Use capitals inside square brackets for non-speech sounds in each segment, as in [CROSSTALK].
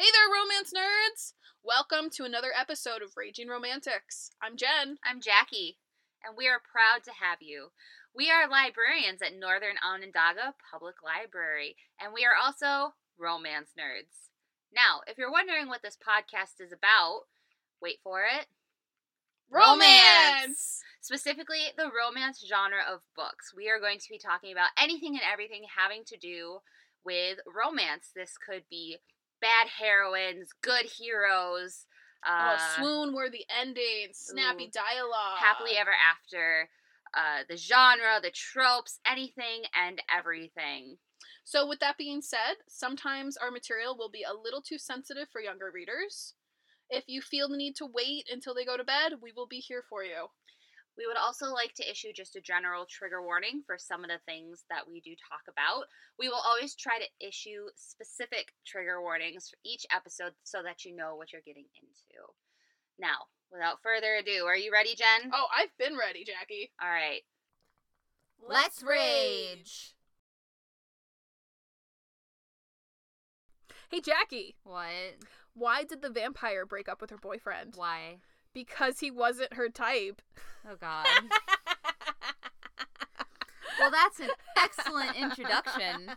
Hey there, romance nerds! Welcome to another episode of Raging Romantics. I'm Jen. I'm Jackie, and we are proud to have you. We are librarians at Northern Onondaga Public Library, and we are also romance nerds. Now, if you're wondering what this podcast is about, wait for it. Romance! Specifically, the romance genre of books. We are going to be talking about anything and everything having to do with romance. This could be bad heroines, good heroes, uh, oh, swoon worthy endings, snappy ooh. dialogue. happily ever after, uh, the genre, the tropes, anything and everything. So, with that being said, sometimes our material will be a little too sensitive for younger readers. If you feel the need to wait until they go to bed, we will be here for you. We would also like to issue just a general trigger warning for some of the things that we do talk about. We will always try to issue specific trigger warnings for each episode so that you know what you're getting into. Now, without further ado, are you ready, Jen? Oh, I've been ready, Jackie. All right. Let's rage. Hey, Jackie, What? why did the vampire break up with her boyfriend? Why? Because he wasn't her type. Oh, God. well, that's an excellent introduction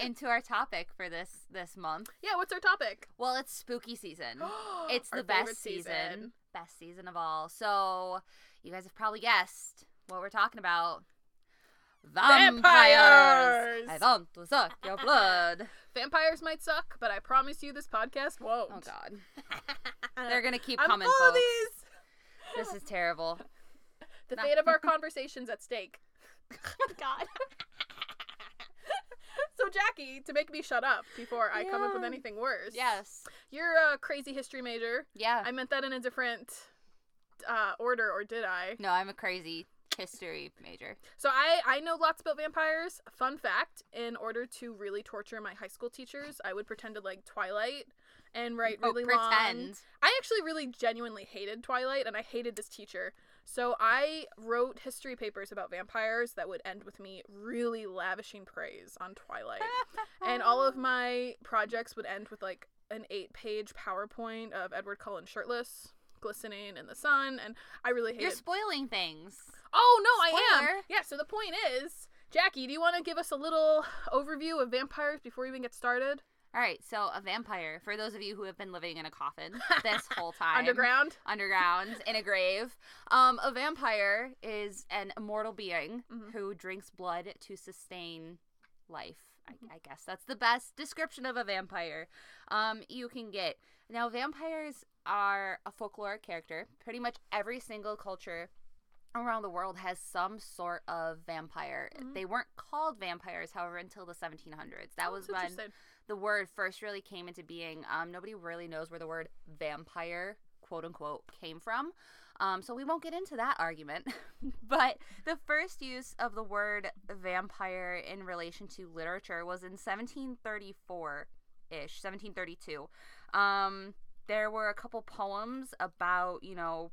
into our topic for this this month. Yeah, what's our topic? Well, it's spooky season. [GASPS] It's the best favorite season. Best season of all. So, you guys have probably guessed what we're talking about. Vampires! I want to suck your blood. [LAUGHS] Vampires might suck, but I promise you this podcast won't. Oh god. [LAUGHS] They're going to keep I'm coming, full of folks. these. This is terrible. [LAUGHS] The fate of our conversations at stake. oh God. so Jackie, to make me shut up before I come up with Yeah. anything worse. Yes. You're a crazy history major. Yeah. I meant that in a different uh, order, or did I? no, I'm a crazy history major. So I I know lots about vampires. Fun fact: in order to really torture my high school teachers, I would pretend to like Twilight and write Oh, really long. pretend. I actually really genuinely hated Twilight, and I hated this teacher. So I wrote history papers about vampires that would end with me really lavishing praise on Twilight, [LAUGHS] and all of my projects would end with like an eight-page PowerPoint of Edward Cullen shirtless, glistening in the sun, and I really hate. You're spoiling things. Oh no, I am. Yeah. So the point is, Jackie, do you want to give us a little overview of vampires before we even get started? All right, so a vampire, for those of you who have been living in a coffin [LAUGHS] this whole time. Underground. underground in a grave. Um, a vampire is an immortal being Mhm. who drinks blood to sustain life. I, I guess that's the best description of a vampire um, you can get. Now, vampires are a folkloric character. Pretty much every single culture around the world has some sort of vampire. Mhm. They weren't called vampires, however, until the 1700s. That Oh, was when the word first really came into being. Um, nobody really knows where the word vampire, quote unquote, came from. Um, so we won't get into that argument. [LAUGHS] but the first use of the word vampire in relation to literature was in 1734 ish, 1732. Um, there were a couple poems about, you know,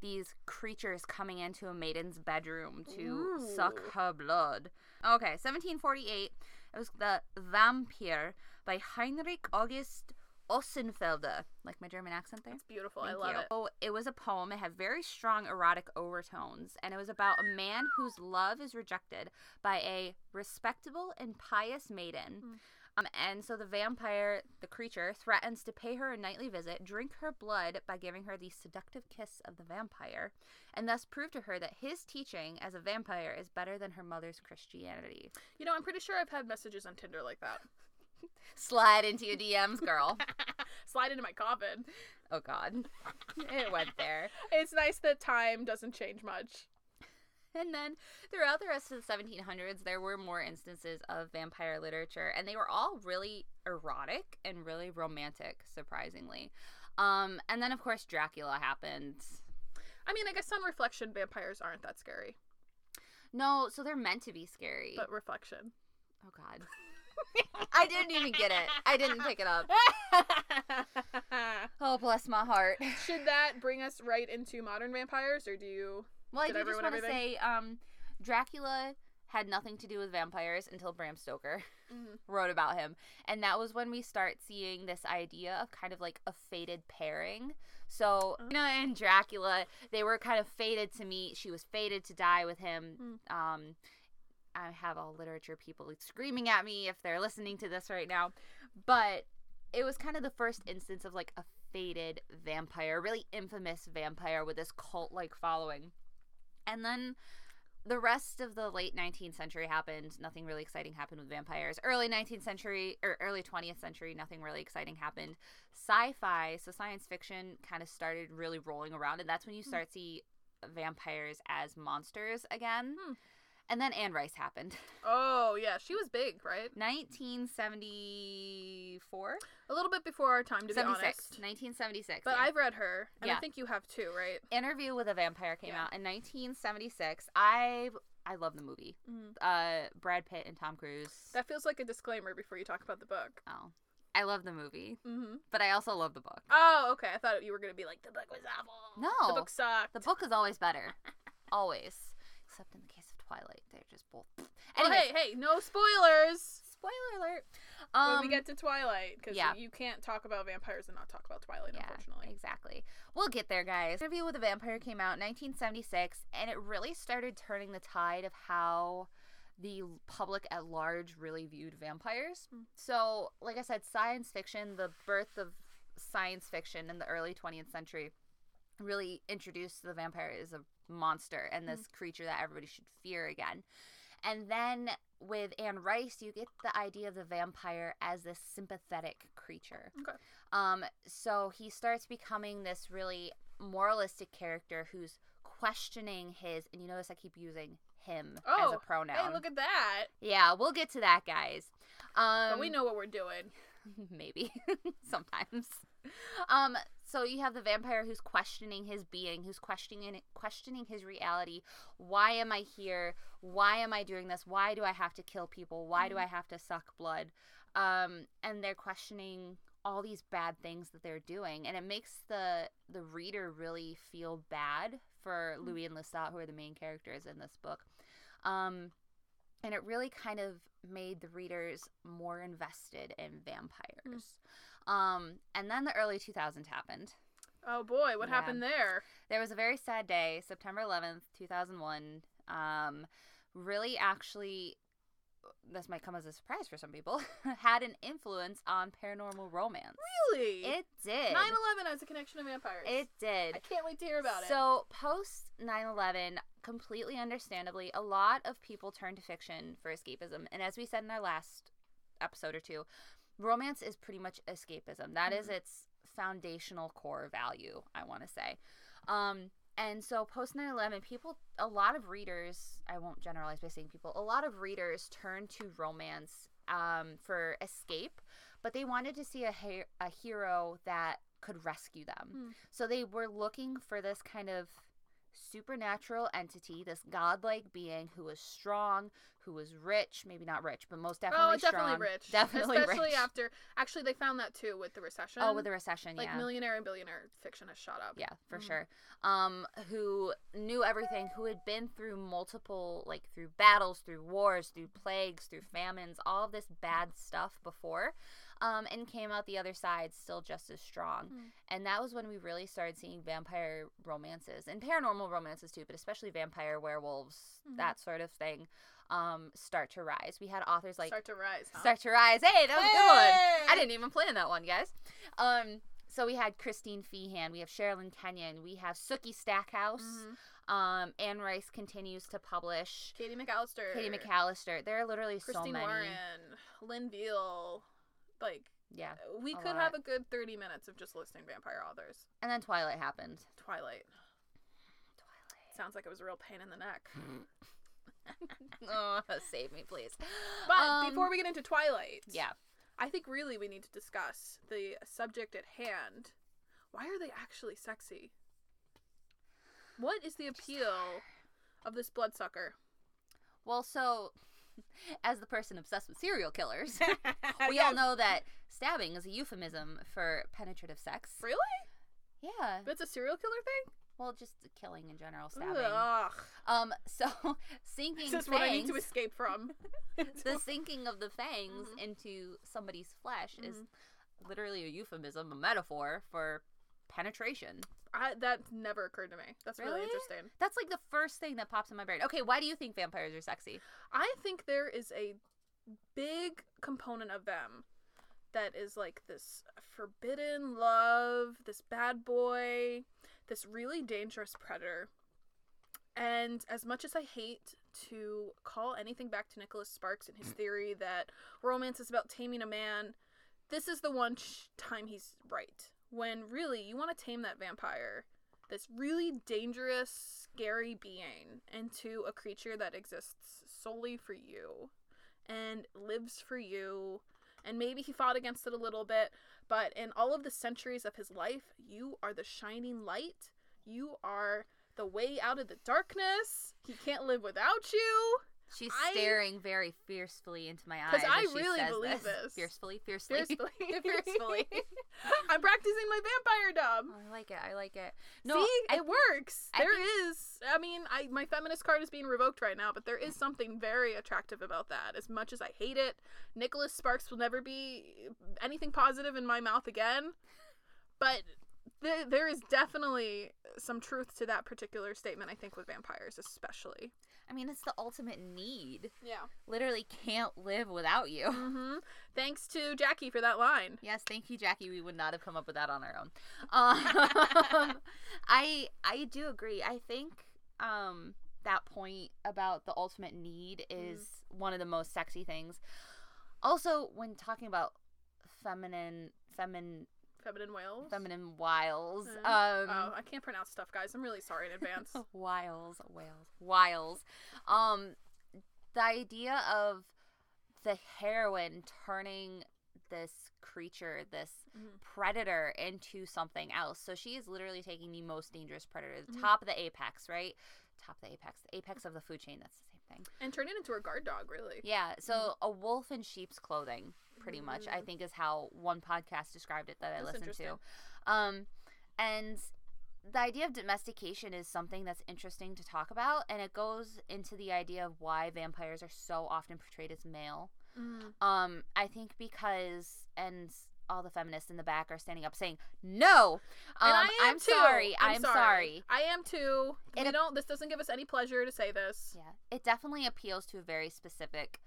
these creatures coming into a maiden's bedroom to suck her blood. Okay, 1748. It was the Vampire by Heinrich August Ossenfelder. Like my German accent there? It's beautiful. I love you. it. Oh, it was a poem. It had very strong erotic overtones, and it was about a man whose love is rejected by a respectable and pious maiden. Mm. Um, and so the vampire, the creature, threatens to pay her a nightly visit, drink her blood by giving her the seductive kiss of the vampire, and thus prove to her that his teaching as a vampire is better than her mother's Christianity. You know, I'm pretty sure I've had messages on Tinder like that. [LAUGHS] Slide into your DMs, girl. [LAUGHS] Slide into my coffin. oh, God. [LAUGHS] It went there. It's nice that time doesn't change much. [LAUGHS] And then throughout the rest of the 1700s, there were more instances of vampire literature, and they were all really erotic and really romantic, surprisingly. Um, and then, of course, Dracula happened. I mean, I guess on reflection, vampires aren't that scary. No, so they're meant to be scary. But reflection. oh, God. [LAUGHS] I didn't even get it. I didn't pick it up. [LAUGHS] Oh, bless my heart. Should that bring us right into modern vampires, or do you? Well, I Did do I just want to say um, Dracula had nothing to do with vampires until Bram Stoker Mhm. [LAUGHS] wrote about him. And that was when we start seeing this idea of kind of like a fated pairing. So, Oh. you know, in Dracula, they were kind of fated to meet. She was fated to die with him. Um, I have all literature people screaming at me if they're listening to this right now. But it was kind of the first instance of like a fated vampire, really infamous vampire with this cult like following. And then the rest of the late 19th century happened. Nothing really exciting happened with vampires. Early 19th century or early 20th century, nothing really exciting happened. Sci-fi, so science fiction kind of started really rolling around and that's when you start see vampires as monsters again. Hmm. And then Anne Rice happened. [LAUGHS] Oh yeah, she was big, right? 1974? A little bit before our time, to be honest. 1976. But yeah. I've read her, and I think you have too, right? Interview with a Vampire came Yeah. out in 1976. I I love the movie. Mhm. Uh, Brad Pitt and Tom Cruise. That feels like a disclaimer before you talk about the book. oh, I love the movie, Mm-hmm. but I also love the book. Oh, okay. I thought you were gonna be like the book was awful. No. the book sucked. The book is always better, [LAUGHS] always, except in the case Twilight. They're just both. Oh, hey, hey, no spoilers spoiler alert. when Um, we get to Twilight, because yeah. you can't talk about vampires and not talk about Twilight, Yeah, unfortunately. exactly. We'll get there, guys. Interview with a Vampire came out in 1976, and it really started turning the tide of how the public at large really viewed vampires. Mm. So, like I said, science fiction, the birth of science fiction in the early 20th century, really introduced the vampire as a monster and this creature that everybody should fear again. And then with Anne Rice, you get the idea of the vampire as this sympathetic creature. Okay. Um, so he starts becoming this really moralistic character who's questioning his, and you notice I keep using him as Oh, a pronoun. Hey, look at that. yeah, we'll get to that, guys. Um, but we know what we're doing. [LAUGHS] maybe [LAUGHS] sometimes um so you have the vampire who's questioning his being who's questioning questioning his reality. Why am i here? Why am i doing this? Why do i have to kill people? Why do i have to suck blood? Um and they're questioning all these bad things that they're doing. And it makes the the reader really feel bad for louis and lestat who are the main characters in this book. Um and it really kind of made the readers more invested in vampires. Um, and then the early 2000s happened. Oh boy, what Yeah. happened there? There was a very sad day, September 11th, 2001. Um, really, actually, this might come as a surprise for some people, [LAUGHS] had an influence on paranormal romance. Really? It did. 9/11 has a connection to vampires. It did. I can't wait to hear about it. So, post 9 11, completely understandably, a lot of people turned to fiction for escapism. And as we said in our last episode or two, romance is pretty much escapism. That is its foundational core value, I want to say. Um, and so, post 9 11, people, a lot of readers, I won't generalize by saying people, a lot of readers turned to romance um, for escape, but they wanted to see a, he- a hero that could rescue them. Hmm. So they were looking for this kind of supernatural entity, this godlike being who was strong, who was rich, maybe not rich, but most definitely oh, definitely strong. rich. Definitely Especially rich. after. Actually, they found that too with the recession. Oh, with the recession, like yeah. millionaire and billionaire fiction has shot up. Yeah, for Mhm. sure. Um, who knew everything, who had been through multiple, like through battles, through wars, through plagues, through famines, all of this bad stuff before, um, and came out the other side still just as strong. Mm. And that was when we really started seeing vampire romances and paranormal romances too, but especially vampire werewolves, Mhm. that sort of thing, um, start to rise. We had authors like Start to rise. Huh? Start to Rise. Hey, that was a good one. I didn't even plan that one, guys. Um, so we had Christine Feehan, we have Sherilyn Kenyon, we have Sookie Stackhouse. Mhm. Um, Anne Rice continues to publish. Katie MacAlister. Katie MacAlister. There are literally so Christine many. Warren. Lynn Viehl. Like Yeah, we could have a good thirty minutes of just listing vampire authors. and then Twilight happened. Twilight. Twilight. Sounds like it was a real pain in the neck. oh, [LAUGHS] [LAUGHS] [LAUGHS] save me, please. But Um, before we get into Twilight, yeah, I think really we need to discuss the subject at hand. Why are they actually sexy? What is the appeal of this bloodsucker? well, so [LAUGHS] as the person obsessed with serial killers, [LAUGHS] we all know that stabbing is a euphemism for penetrative sex. Really? Yeah. But it's a serial killer thing? Well, just killing in general, stabbing. Ugh. Um, so [LAUGHS] sinking This is fangs, what I need to escape from. the sinking of the fangs Mhm. into somebody's flesh is Mhm. literally a euphemism, a metaphor for penetration. I, that never occurred to me. That's really Really? interesting. That's like the first thing that pops in my brain. Okay, why do you think vampires are sexy? I think there is a big component of them that is like this forbidden love, this bad boy, this really dangerous predator. And as much as I hate to call anything back to Nicholas Sparks and his [CLEARS THROAT] theory that romance is about taming a man, this is the one sh- time he's right. When really you want to tame that vampire, this really dangerous, scary being, into a creature that exists solely for you and lives for you. And maybe he fought against it a little bit, but in all of the centuries of his life, you are the shining light. You are the way out of the darkness. He can't live without you. She's I- staring very fiercely into my eyes. 'Cause I really believe this. this. Fiercely, fiercely, [LAUGHS] Fiercely. fiercely. [LAUGHS] I'm practicing my vampire dub. Oh, I like it. I like it. No, See, I it works. I There think- is. I mean, I my feminist card is being revoked right now, but there is something very attractive about that. As much as I hate it, Nicholas Sparks will never be anything positive in my mouth again. But th- there is definitely some truth to that particular statement. I think with vampires, especially. I mean, it's the ultimate need. Yeah. Literally can't live without you. hmm Thanks to Jackie for that line. Yes, thank you, Jackie. We would not have come up with that on our own. Um, [LAUGHS] I I do agree. I think um, that point about the ultimate need is one of the most sexy things. Also, when talking about feminine, feminine, Feminine whales. feminine wiles, Mhm. um, Oh, I can't pronounce stuff, guys. I'm really sorry in advance. [LAUGHS] wiles, whales, wiles. Um, the idea of the heroine turning this creature, this Mhm. predator into something else. So she is literally taking the most dangerous predator, the Mhm. top of the apex, right? Top of the apex, the apex of the food chain. That's and turn it into a guard dog, really. Yeah. So a wolf in sheep's clothing, pretty much, I Mhm. think is how one podcast described it that I That's listened to. Um, and the idea of domestication is something that's interesting to talk about, and it goes into the idea of why vampires are so often portrayed as male. Mm. Um, I think because and all the feminists in the back are standing up saying no. Um, And I am too. sorry. I'm, sorry. I am too. It we ap- don't. This doesn't give us any pleasure to say this. Yeah, it definitely appeals to a very specific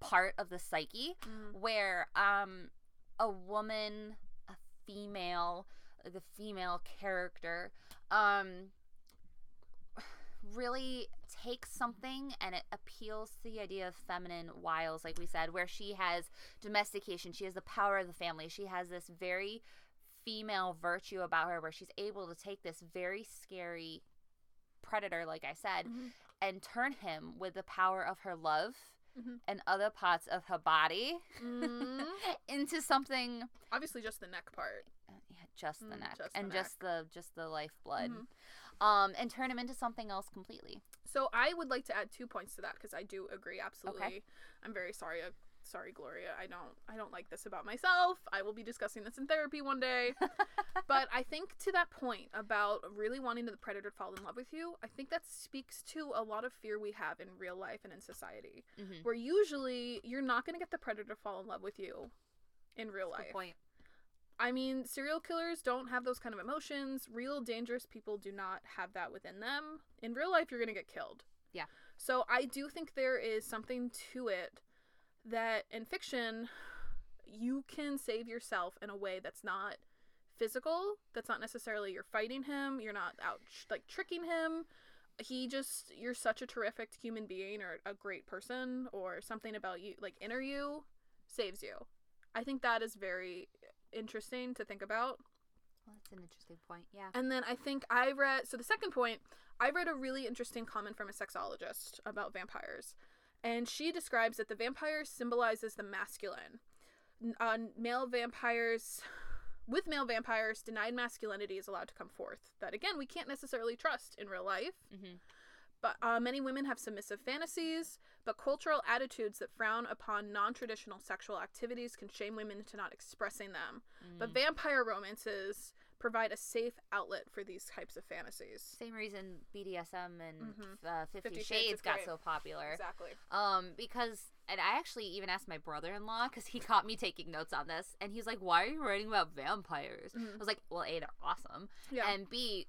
part of the psyche Mm. where um a woman, a female, the female character um really takes something and it appeals to the idea of feminine wiles like we said where she has domestication she has the power of the family she has this very female virtue about her where she's able to take this very scary predator like i said Mhm. and turn him with the power of her love Mhm. and other parts of her body Mhm. [LAUGHS] into something Obviously, just the neck part. Just the Mm, neck just the and just the just the lifeblood Mhm. um and turn him into something else completely So I would like to add two points to that because I do agree absolutely. I'm very sorry. Uh, sorry, Gloria. I don't. I don't like this about myself. I will be discussing this in therapy one day. [LAUGHS] but I think to that point about really wanting the predator to fall in love with you, I think that speaks to a lot of fear we have in real life and in society. mm-hmm. Where usually you're not going to get the predator to fall in love with you in real life. I mean, serial killers don't have those kind of emotions. Real dangerous people do not have that within them. In real life, you're going to get killed. Yeah. So I do think there is something to it that in fiction, you can save yourself in a way that's not physical, that's not necessarily you're fighting him, you're not out like tricking him. He just, you're such a terrific human being or a great person or something about you, like inner you, saves you. I think that is very interesting to think about. well, that's an interesting point yeah And then I think I read so the second point, I read a really interesting comment from a sexologist about vampires. And she describes that the vampire symbolizes the masculine. Uh, male vampires with male vampires, denied masculinity is allowed to come forth. That again, we can't necessarily trust in real life. mm-hmm. But uh, many women have submissive fantasies, but cultural attitudes that frown upon non traditional sexual activities can shame women into not expressing them. Mm. But vampire romances provide a safe outlet for these types of fantasies. Same reason BDSM and Mhm. uh, Fifty, Fifty Shades Shades got great. so popular. Exactly. Um, because and I actually even asked my brother-in-law because he caught me taking notes on this, and he's like, "Why are you writing about vampires?" Mhm. I was like, "Well, a they're awesome, Yeah. and b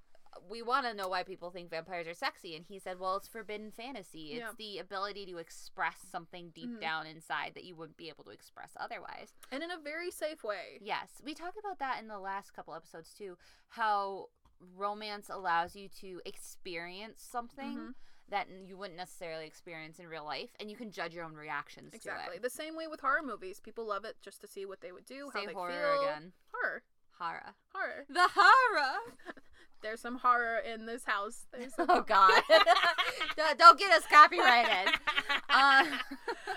we want to know why people think vampires are sexy." And he said, "Well, it's forbidden fantasy. It's Yeah. the ability to express something deep Mhm. down inside that you wouldn't be able to express otherwise." and in a very safe way. Yes, we talked about that in the last couple episodes too. How romance allows you to experience something Mhm. that you wouldn't necessarily experience in real life, and you can judge your own reactions Exactly. to it. The same way with horror movies. People love it just to see what they would do, how Say they horror feel. again. Horror. Horror. Horror. The horror. [LAUGHS] There's some horror in this house. [LAUGHS] Oh God! [LAUGHS] don't, get us copyrighted. Uh, [LAUGHS]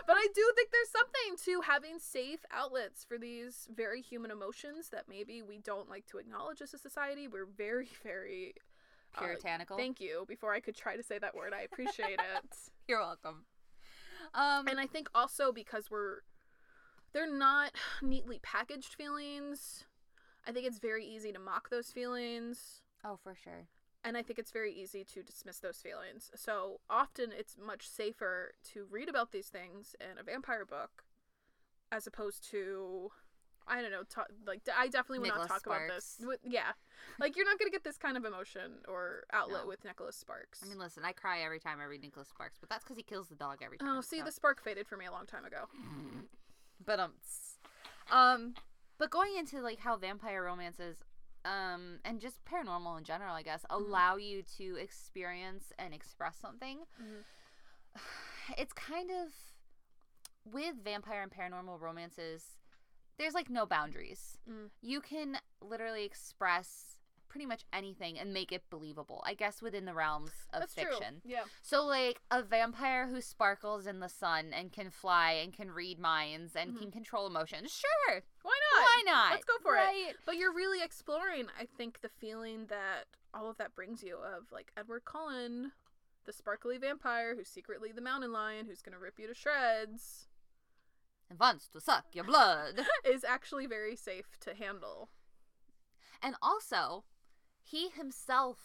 but I do think there's something to having safe outlets for these very human emotions that maybe we don't like to acknowledge as a society. We're very, very uh, puritanical. Thank you. Before I could try to say that word, I appreciate it. You're welcome. Um, And I think also because we're they're not neatly packaged feelings. I think it's very easy to mock those feelings. Oh, for sure. And I think it's very easy to dismiss those feelings. So often it's much safer to read about these things in a vampire book as opposed to I don't know, ta- like I definitely would Nicholas not talk about this. Yeah. Like you're not going to get this kind of emotion or outlet No. with Nicholas Sparks. I mean, listen, I cry every time I read Nicholas Sparks, but that's because he kills the dog every time. oh, see so. the spark faded for me a long time ago. [LAUGHS] but um, um, but going into like how vampire romances, um, and just paranormal in general, I guess, Mm-hmm. allow you to experience and express something. Mhm. [SIGHS] It's kind of with vampire and paranormal romances. There's like no boundaries. Mm. You can literally express pretty much anything and make it believable. I guess within the realms of That's fiction. true. Yeah. So, like a vampire who sparkles in the sun and can fly and can read minds and Mhm. can control emotions. Sure, Why not? why not? Let's go for it. But you're really exploring, I think, the feeling that all of that brings you of like Edward Cullen, the sparkly vampire who's secretly the mountain lion who's gonna rip you to shreds, And wants to suck your blood. [LAUGHS] is actually very safe to handle. and also, he himself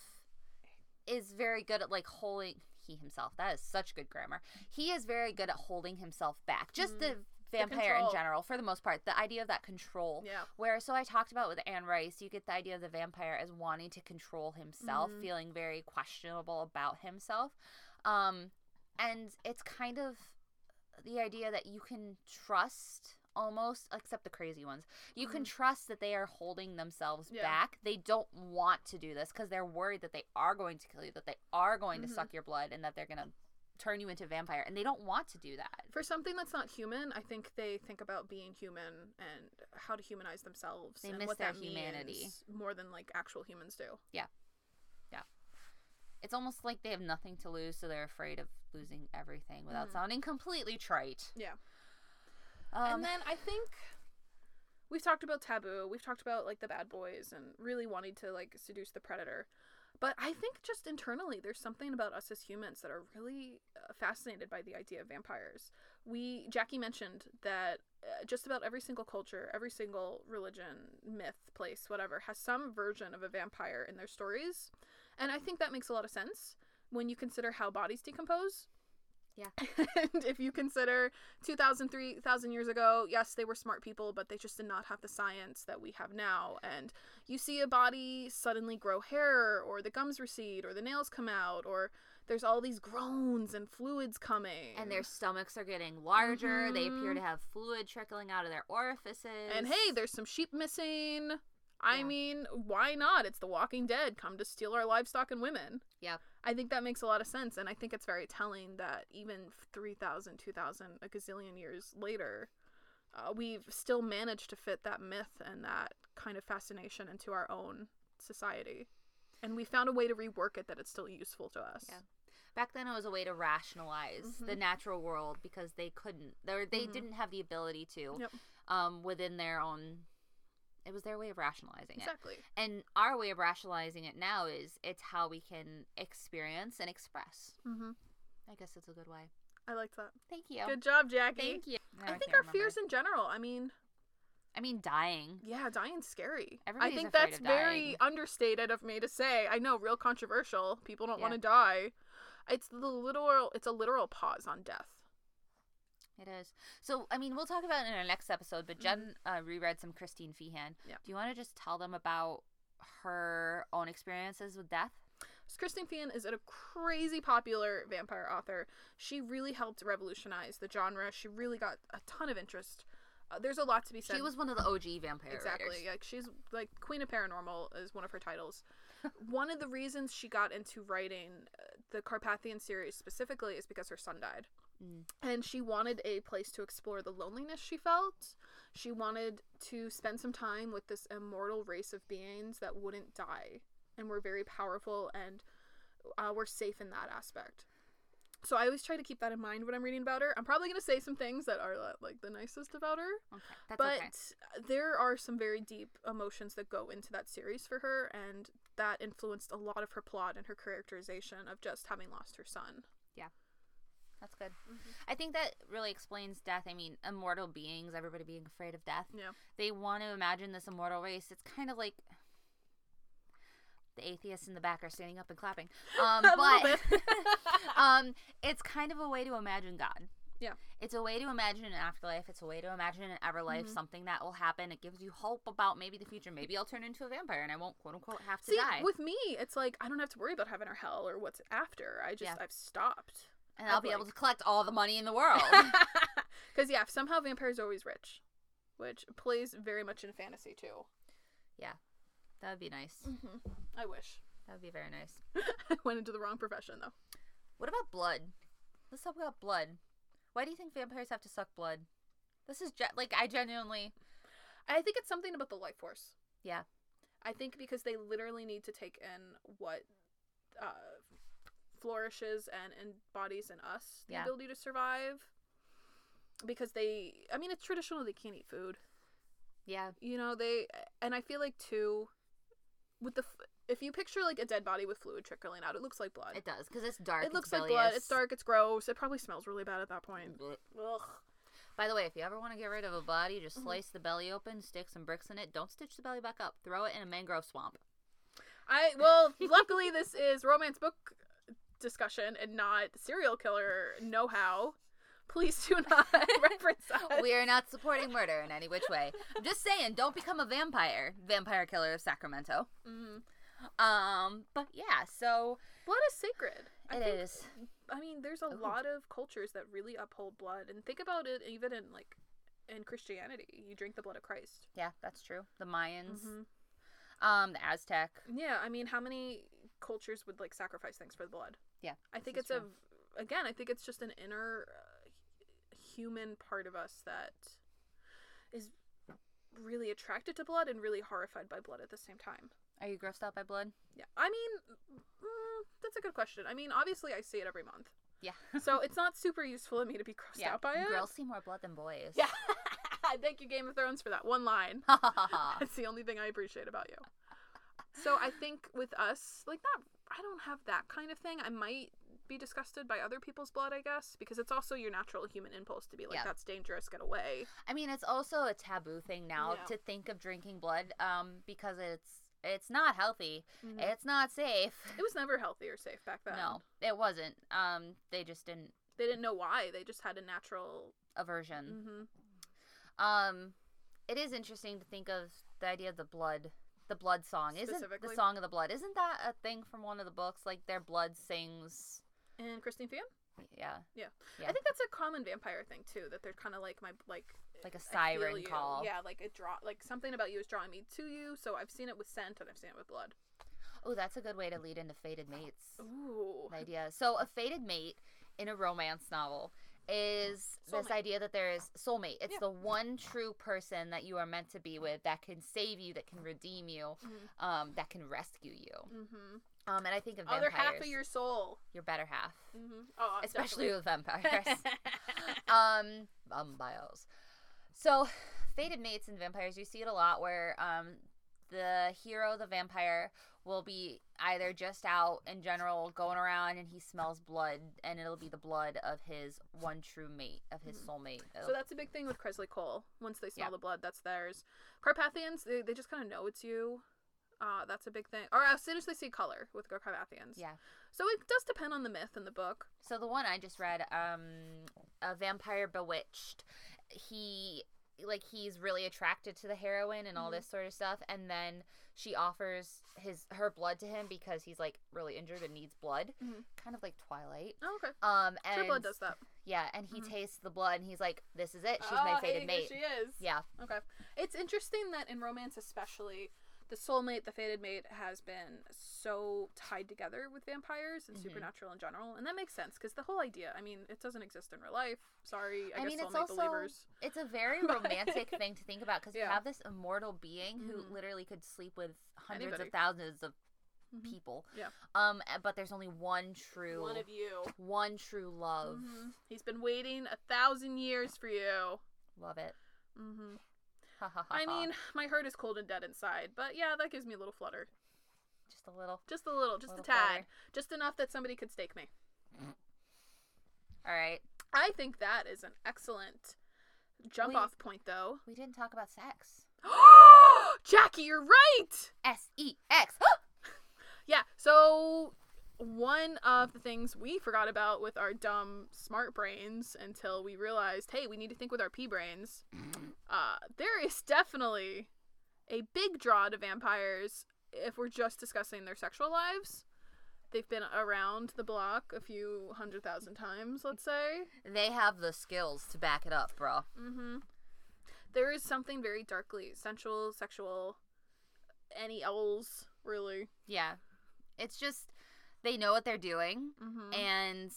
is very good at like holding. He himself. That is such good grammar. He is very good at holding himself back. Just the vampire in general, for the most part. The idea of that control. Yeah. Where so I talked about with Anne Rice, you get the idea of the vampire as wanting to control himself, Mhm. feeling very questionable about himself. Um and it's kind of the idea that you can trust almost except the crazy ones. You can Mhm. trust that they are holding themselves Yeah. back. They don't want to do this cuz they're worried that they are going to kill you, that they are going to Mhm. suck your blood and that they're going to turn you into a vampire and they don't want to do that. For something that's not human, I think they think about being human and how to humanize themselves They and miss what their that humanity. more than like actual humans do. Yeah. Yeah. It's almost like they have nothing to lose, so they're afraid of losing everything without Mhm. sounding completely trite. Yeah. Um, and then I think we've talked about taboo. We've talked about like the bad boys and really wanting to like seduce the predator. But I think just internally, there's something about us as humans that are really uh, fascinated by the idea of vampires. We Jackie mentioned that uh, just about every single culture, every single religion, myth, place, whatever, has some version of a vampire in their stories, and I think that makes a lot of sense when you consider how bodies decompose. Yeah. [LAUGHS] and if you consider 2,000, 3,000 years ago, yes, they were smart people, but they just did not have the science that we have now. And you see a body suddenly grow hair, or the gums recede, or the nails come out, or there's all these groans and fluids coming. and their stomachs are getting larger. They appear Mhm. to have fluid trickling out of their orifices. And hey, there's some sheep missing. I Yeah. mean, why not? It's the Walking Dead come to steal our livestock and women. Yeah. I think that makes a lot of sense. And I think it's very telling that even 3,000, 2,000, a gazillion years later, uh, we've still managed to fit that myth and that kind of fascination into our own society. And we found a way to rework it that it's still useful to us. Yeah. back then it was a way to rationalize the Mhm. natural world because they couldn't. They they Mhm. didn't have the ability to. Yep. Um, within their own. It was their way of rationalizing it. Exactly. And our way of rationalizing it now is it's how we can experience and express. hmm I guess it's a good way. I like that. Thank you. Good job, Jackie. Thank you. Now I think our remember. fears in general, I mean, I mean, dying. Yeah, dying's scary. Everybody's I think that's very understated of me to say. I know, real controversial. People don't Yeah. want to die. It's the literal. It's a literal pause on death. It is. So, I mean, we'll talk about it in our next episode, but Jen uh, reread some Christine Feehan. Mm-hmm. Yeah. Do you want to just tell them about her own experiences with death? So Kristen Feehan is a crazy popular vampire author. She really helped revolutionize the genre. She really got a ton of interest. Uh, there's a lot to be said. She was one of the OG vampire exactly writers. like she's like Queen of Paranormal is one of her titles. [LAUGHS] one of the reasons she got into writing uh, the Carpathian series specifically is because her son died. Mm. And she wanted a place to explore the loneliness she felt. She wanted to spend some time with this immortal race of beings that wouldn't die and were very powerful and uh, were safe in that aspect. So I always try to keep that in mind when I'm reading about her. I'm probably going to say some things that are uh, like the nicest about her Okay, that's but okay. there are some very deep emotions that go into that series for her and that influenced a lot of her plot and her characterization of just having lost her son That's good. Mm-hmm. I think that really explains death. I mean, immortal beings, everybody being afraid of death. Yeah. They want to imagine this immortal race. It's kind of like the atheists in the back are standing up and clapping. [LAUGHS] Um, but [LAUGHS] um, it's kind of a way to imagine God. Yeah. It's a way to imagine an afterlife. It's a way to imagine an everlife, Mhm. something that will happen. It gives you hope about maybe the future. Maybe I'll turn into a vampire and I won't quote unquote have to See, die. with me, it's like I don't have to worry about heaven or hell or what's after. I just Yeah. I've stopped. And I'll be able to collect all the money in the world. [LAUGHS] [LAUGHS] Because yeah, somehow vampires are always rich, which plays very much in fantasy too. Yeah. That would be nice. Mm-hmm. I wish. That would be very nice. [LAUGHS] I went into the wrong profession though. What about blood? Let's talk about blood. Why do you think vampires have to suck blood? This is ge- like I genuinely I think it's something about the life force. Yeah. I think because they literally need to take in what uh, flourishes and embodies in us the Yeah. ability to survive. Because they, I mean, it's traditional. They can't eat food. yeah You know, they, and I feel like too, with the, if you picture like a dead body with fluid trickling out, it looks like blood. it does because it's dark. It looks like blood. It's dark. It's gross. It probably smells really bad at that point. Ugh. By the way, if you ever want to get rid of a body, just Mhm. slice the belly open, stick some bricks in it. Don't stitch the belly back up. Throw it in a mangrove swamp. I well, luckily this is romance book discussion and not serial killer know-how. Please do not [LAUGHS] reference us. we are not supporting murder in any which way. I'm just saying, don't become a vampire. Vampire killer of Sacramento. Mhm. Um, but yeah, so Blood is sacred. I it think, is. I mean, there's a Ooh. lot of cultures that really uphold blood, and think about it even in like in Christianity. You drink the blood of Christ. Yeah, that's true. The Mayans, Mhm. um, the Aztec. Yeah, I mean, how many cultures would like sacrifice things for the blood? Yeah, I think it's is a again. I think it's just an inner uh, human part of us that is really attracted to blood and really horrified by blood at the same time. Are you grossed out by blood? Yeah, I mean, mm, that's a good question. I mean, obviously, I see it every month, Yeah. [LAUGHS] so it's not super useful of me to be grossed yeah. out by it. Girls see more blood than boys. Yeah. [LAUGHS] Thank you, Game of Thrones, for that one line. Ha ha ha ha. That's the only thing I appreciate about you. So I think with us, like not, I don't have that kind of thing. I might be disgusted by other people's blood, I guess, because it's also your natural human impulse to be like, Yeah. that's dangerous, get away. I mean, it's also a taboo thing now Yeah. to think of drinking blood, um, because it's it's not healthy. Mhm. It's not safe. It was never healthy or safe back then. No, it wasn't. Um, they just didn't They didn't know why. They just had a natural. aversion. hmm Um, it is interesting to think of the idea of the blood, the blood song. Isn't the song of the blood? Isn't that a thing from one of the books? Like their blood sings. And Christine Feehan? Yeah, Yeah. I think that's a common vampire thing too. That they're kind of like my like like a siren call. Yeah, like it draw like something about you is drawing me to you. So I've seen it with scent and I've seen it with blood. Oh, that's a good way to lead into fated mates. Ooh. idea. So a fated mate in a romance novel is this idea that there is soulmate. It's Yeah. the one true person that you are meant to be with that can save you, that can redeem you, Mhm. um, that can rescue you. Mm-hmm. Um, and I think of Other half of your soul. your better half, Mm-hmm. Oh, especially with vampires. definitely. [LAUGHS] [LAUGHS] um, vampires. So, fated mates and vampires, you see it a lot where um, the hero, the vampire, will be either just out in general, going around, and he smells blood, and it'll be the blood of his one true mate, of his soulmate. So that's a big thing with Kresley Cole. Once they smell Yeah. the blood, that's theirs. Carpathians, they, they just kind of know it's you. Uh, that's a big thing. Or as soon as they see color with Carpathians. yeah. So it does depend on the myth in the book. So the one I just read, um, a vampire bewitched. He like he's really attracted to the heroine and all Mhm. this sort of stuff, and then she offers his her blood to him because he's like really injured and needs blood, Mhm. kind of like Twilight. Oh, okay. Um, and True Blood does that. Yeah, and he Mhm. tastes the blood, and he's like, "This is it. She's oh, my fated mate." She is. Yeah, Okay. It's interesting that in romance, especially, the soulmate, the fated mate, has been so tied together with vampires and Mhm. supernatural in general, and that makes sense because the whole idea. I mean, it doesn't exist in real life. Sorry, I, I guess mean, it's also believers. it's a very [LAUGHS] romantic thing to think about because you have this immortal being who Mhm. literally could sleep with hundreds Anybody. of thousands of Mhm. people. Yeah. Um, uh, but there's only one true, One of you. one true love. Mhm. He's been waiting a thousand years for you. Love it. hmm ha, I mean, my heart is cold and dead inside, but yeah, that gives me a little flutter. just a little. Just a little, just a Little tad. flutter. Just enough that somebody could stake me. All right. I think that is an excellent jump We- off point, though. We didn't talk about sex. [GASPS] Jackie, you're right! S E X. [GASPS] Yeah, so one of the things we forgot about with our dumb smart brains until we realized, hey, we need to think with our pea brains. Uh, there is definitely a big draw to vampires if we're just discussing their sexual lives. They've been around the block a few hundred thousand times, let's say. They have the skills to back it up, bro. Mm-hmm. There is something very darkly sensual, sexual, any owls, really. Yeah. It's just they know what they're doing, Mm-hmm. and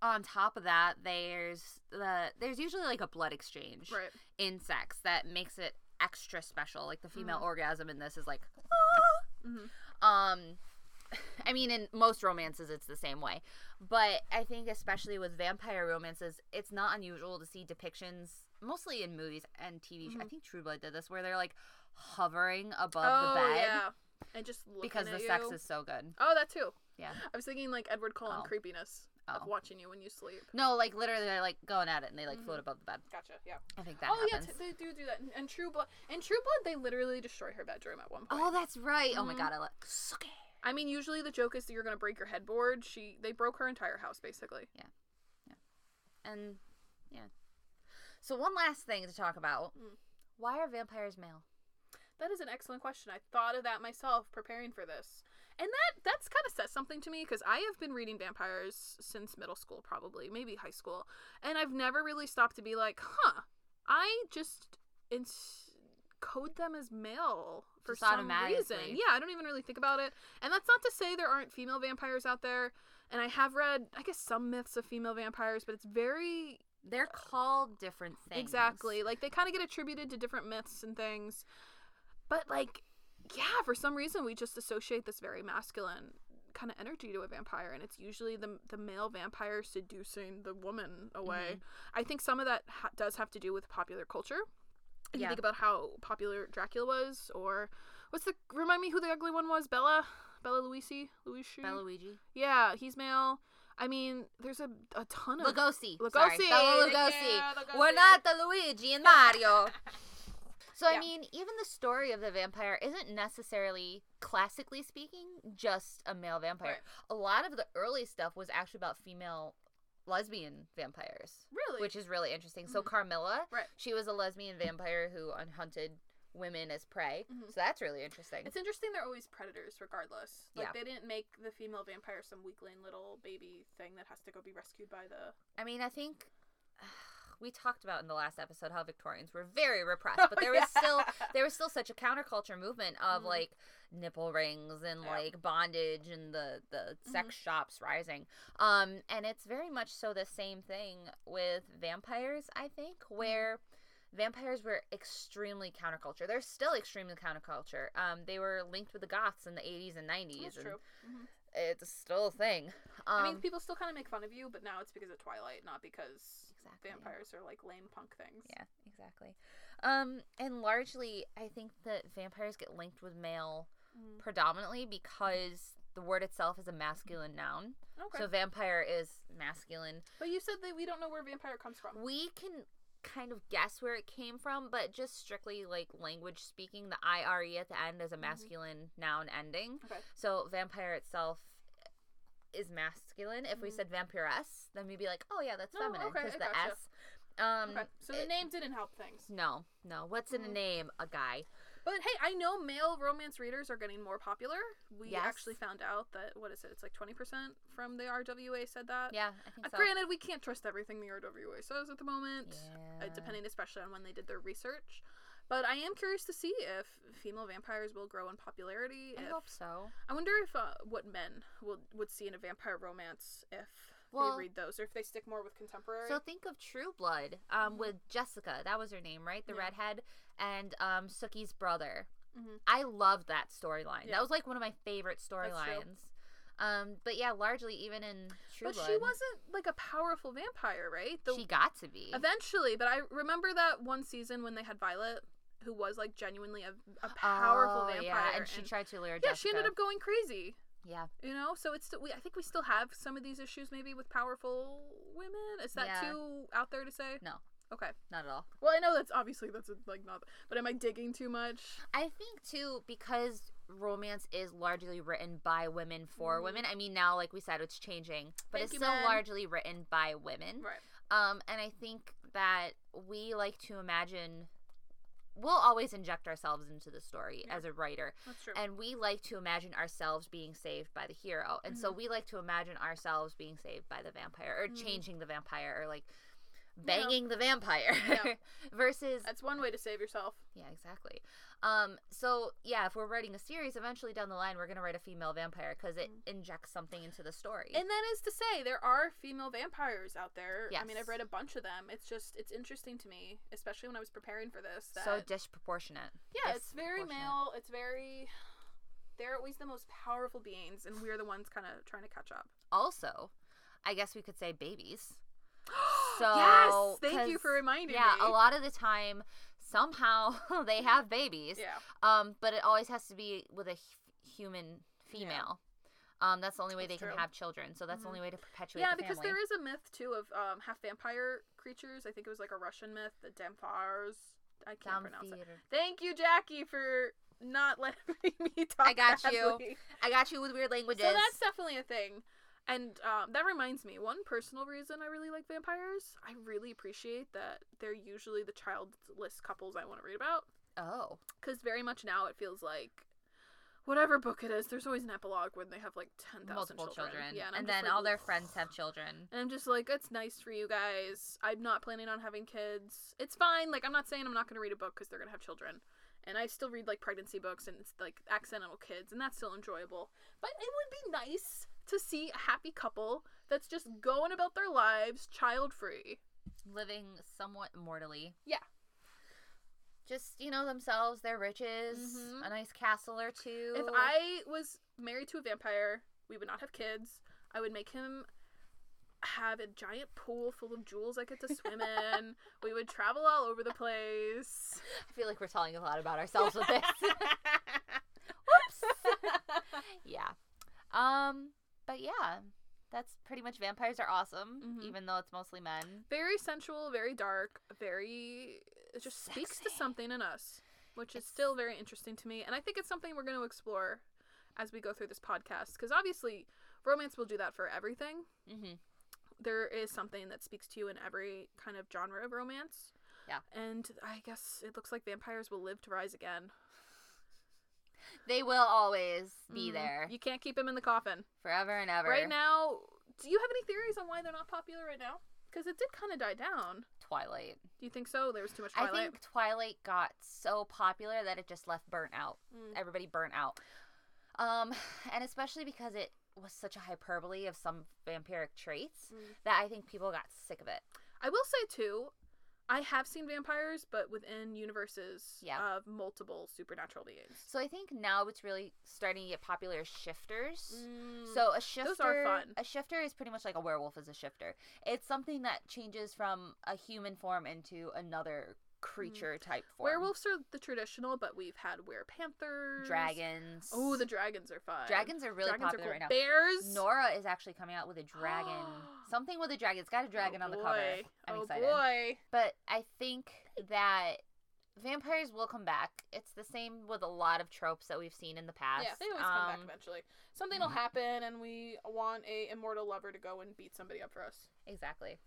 on top of that, there's the there's usually like a blood exchange right. in sex that makes it extra special. Like the female Mhm. orgasm in this is like, Mm-hmm. [LAUGHS] um, [LAUGHS] I mean, in most romances, it's the same way. But I think, especially with vampire romances, it's not unusual to see depictions, mostly in movies and TV. shows. I think True Blood did this, where they're like hovering above Oh, the bed yeah. And just looking because at the you. sex is so good. Oh, that too. Yeah. I was thinking like Edward Cullen Oh. creepiness of Oh. watching you when you sleep. No, like literally, they're like going at it and they like float above the bed. Gotcha. Yeah. I think that oh yeah, t- they do do that. And, True Blood, in True Blood, they literally destroy her bedroom at one point. oh, that's right. Oh my Mhm. god, I like suck it. I mean, usually the joke is that you're gonna break your headboard. She, they broke her entire house basically. Yeah. Yeah. And yeah. So one last thing to talk about. Mm. Why are vampires male? That is an excellent question. I thought of that myself preparing for this. And that that's kind of says something to me because I have been reading vampires since middle school, probably maybe high school, and I've never really stopped to be like, huh. I just ins- code them as male for Just some reason. Yeah, I don't even really think about it. And that's not to say there aren't female vampires out there. And I have read, I guess, some myths of female vampires, but it's very They're called different things. Exactly. Like they kind of get attributed to different myths and things. But like yeah, for some reason we just associate this very masculine kind of energy to a vampire and it's usually the the male vampire seducing the woman away. Mm-hmm. I think some of that ha- does have to do with popular culture. If you Yeah. think about how popular Dracula was or what's the remind me who the ugly one was? Bella Bella Luisi? Luigi? Bella Luigi. Yeah, he's male. I mean, there's a, a ton of Lugosi. Lugosi. Sorry. Bella Thank Lugosi. We're not the Luigi and Mario. [LAUGHS] So Yeah. I mean, even the story of the vampire isn't necessarily, classically speaking, just a male vampire. Right. A lot of the early stuff was actually about female lesbian vampires, Really? which is really interesting. So Mhm. Carmilla, Right. she was a lesbian vampire who hunted women as prey. Mhm. So that's really interesting. It's interesting they're always predators regardless. Like Yeah. they didn't make the female vampire some weakling little baby thing that has to go be rescued by the I mean, I think [SIGHS] we talked about in the last episode how Victorians were very repressed, [LAUGHS] Oh, but there was still there was still such a counterculture movement of Mhm. like nipple rings and Yeah. like bondage and the the sex Mhm. shops rising. Um and it's very much so the same thing with vampires, I think, Mm-hmm. where vampires were extremely counterculture. They're still extremely counterculture. Um they were linked with the goths in the 80s and 90s That's and true. Mhm. it's still a thing. Um I mean, people still kind of make fun of you, but now it's because of Twilight, not because Exactly. vampires are like lame punk things. Yeah, exactly. Um, and largely, I think that vampires get linked with male Mm. predominantly because the word itself is a masculine noun. Okay. So vampire is masculine. but you said that we don't know where vampire comes from. We can kind of guess where it came from, but just strictly like language speaking, the IRE at the end is a masculine noun ending. Okay. So vampire itself is masculine. If we Mhm. said vampiress, then we'd be like, oh yeah, that's Oh, feminine okay, because I the gotcha. S. Um, Okay. So the it- name didn't help things. No, no. What's in a Mhm. name? A guy. But hey, I know male romance readers are getting more popular. We Yes. actually found out that what is it? It's like twenty percent from the RWA said that. Yeah, I think Uh, so. Granted, we can't trust everything the RWA says at the moment, Yeah. uh, depending especially on when they did their research. But I am curious to see if female vampires will grow in popularity. I if- hope so. I wonder if uh, what men will would see in a vampire romance if Well- they read those, or if they stick more with contemporary. So think of True Blood um, with Jessica. That was her name, right? The Mm-hmm. Yeah. redhead and um, Sookie's brother. Mhm. I loved that storyline. Yeah. That was like one of my favorite storylines. Um, but yeah, largely even in True Blood but Blood, she wasn't like a powerful vampire, right? The- she got to be. Eventually, but I remember that one season when they had Violet, who was like genuinely a, a powerful Oh, vampire, yeah, and she tried to lure yeah, Jessica. she ended up going crazy. Yeah, You know, so it's still, we I think we still have some of these issues maybe with powerful women. Is that Yeah. too out there to say? No. Okay. not at all. Well, I know that's obviously that's like not, but am I digging too much? I think too because romance is largely written by women for Mhm. women. I mean, now like we said, it's changing, but Thank it's you, still men. largely written by women. Right. Um, and I think that we like to imagine. We'll always inject ourselves into the story Yeah. as a writer, That's true. and we like to imagine ourselves being saved by the hero, and so Mhm. we like to imagine ourselves being saved by the vampire, or Mhm. changing the vampire, or like Banging the vampire, Yeah. [LAUGHS] versus that's one way to save yourself. yeah, exactly. Um, so yeah, if we're writing a series, eventually down the line, we're gonna write a female vampire because it Mm. injects something into the story. And that is to say, there are female vampires out there. I mean, I've read a bunch of them. It's just, it's interesting to me, especially when I was preparing for this. That, so disproportionate. yeah, it's very male. It's very. They're always the most powerful beings, and we're the ones kind of trying to catch up. Also, I guess we could say babies. [GASPS] So yes, thank you for reminding yeah, me. Yeah, a lot of the time, somehow [LAUGHS] they have babies. Yeah, Um, but it always has to be with a human female. Um, that's the only way That's they can have children. So that's Mhm. the only way to perpetuate yeah, the because there is a myth too of um, half vampire creatures. I think it was like a Russian myth, the Damphars. I can't Down pronounce it. Thank you, Jackie, for not [LAUGHS] letting me talk. I got you. I got you with weird languages. So that's definitely a thing. And um, that reminds me, one personal reason I really like vampires, I really appreciate that they're usually the childless couples I want to read about. oh. Because very much now it feels like, whatever book it is, there's always an epilogue when they have like 10,000 multiple children. children. Yeah, and, I'm then like, all their friends have children. And I'm just like, it's nice for you guys. I'm not planning on having kids. It's fine. Like, I'm not saying I'm not going to read a book because they're going to have children. And I still read, like, pregnancy books and it's, like, accidental kids, and that's still enjoyable. But it would be nice to see a happy couple that's just going about their lives child free. living somewhat immortally. Yeah. Just, you know, themselves, their riches, Mhm. a nice castle or two. If I was married to a vampire, we would not have kids. I would make him have a giant pool full of jewels I get to swim in. [LAUGHS] we would travel all over the place. I feel like we're telling a lot about ourselves with this. [LAUGHS] [LAUGHS] Whoops. yeah. Um, but yeah, that's pretty much vampires are awesome, Mhm. even though it's mostly men. very sensual, very dark, very it just speaks to something in us, which is still very interesting to me, and I think it's something we're going to explore as we go through this podcast because obviously romance will do that for everything. Mm-hmm. There is something that speaks to you in every kind of genre of romance. Yeah. And I guess it looks like vampires will live to rise again. They will always be Mhm. there You can't keep them in the coffin. forever and ever. Right now, do you have any theories on why they're not popular right now? Because it did kind of die down. Twilight. Do you think so? There was too much Twilight. I think Twilight got so popular that it just left burnt out. Mm. Everybody burnt out. Um, and especially because it was such a hyperbole of some vampiric traits Mm. that I think people got sick of it. I will say too, I have seen vampires, but within universes Yeah. of multiple supernatural beings. So I think now it's really starting to get popular as shifters. Mm. So a shifter, Those are fun. a shifter is pretty much like a werewolf is a shifter. It's something that changes from a human form into another creature type form. Werewolves are the traditional, but we've had werepanthers, dragons. Oh, the dragons are fun. dragons are really dragons popular are cool. right now. Bears. Nora is actually coming out with a dragon. [GASPS] Something with a dragon. It's got a dragon oh on the boy. cover. I'm oh excited. boy. But I think that vampires will come back. It's the same with a lot of tropes that we've seen in the past. Yeah, they always come back Um, eventually. Something will happen, and we want a immortal lover to go and beat somebody up for us. Exactly.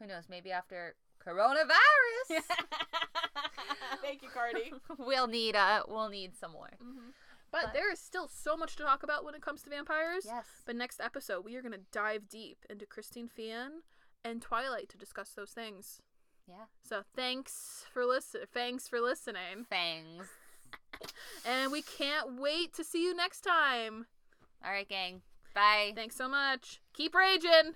Who knows? Maybe after coronavirus, [LAUGHS] Thank you, Cardi. [LAUGHS] we'll need uh we'll need some more. But, But- there is still so much to talk about when it comes to vampires. Yes. But next episode, we are going to dive deep into Christine Feehan and Twilight to discuss those things. Yeah. So thanks for listen. Thanks for listening, Fangs. and we can't wait to see you next time. All right, gang. Bye. Thanks so much. Keep raging.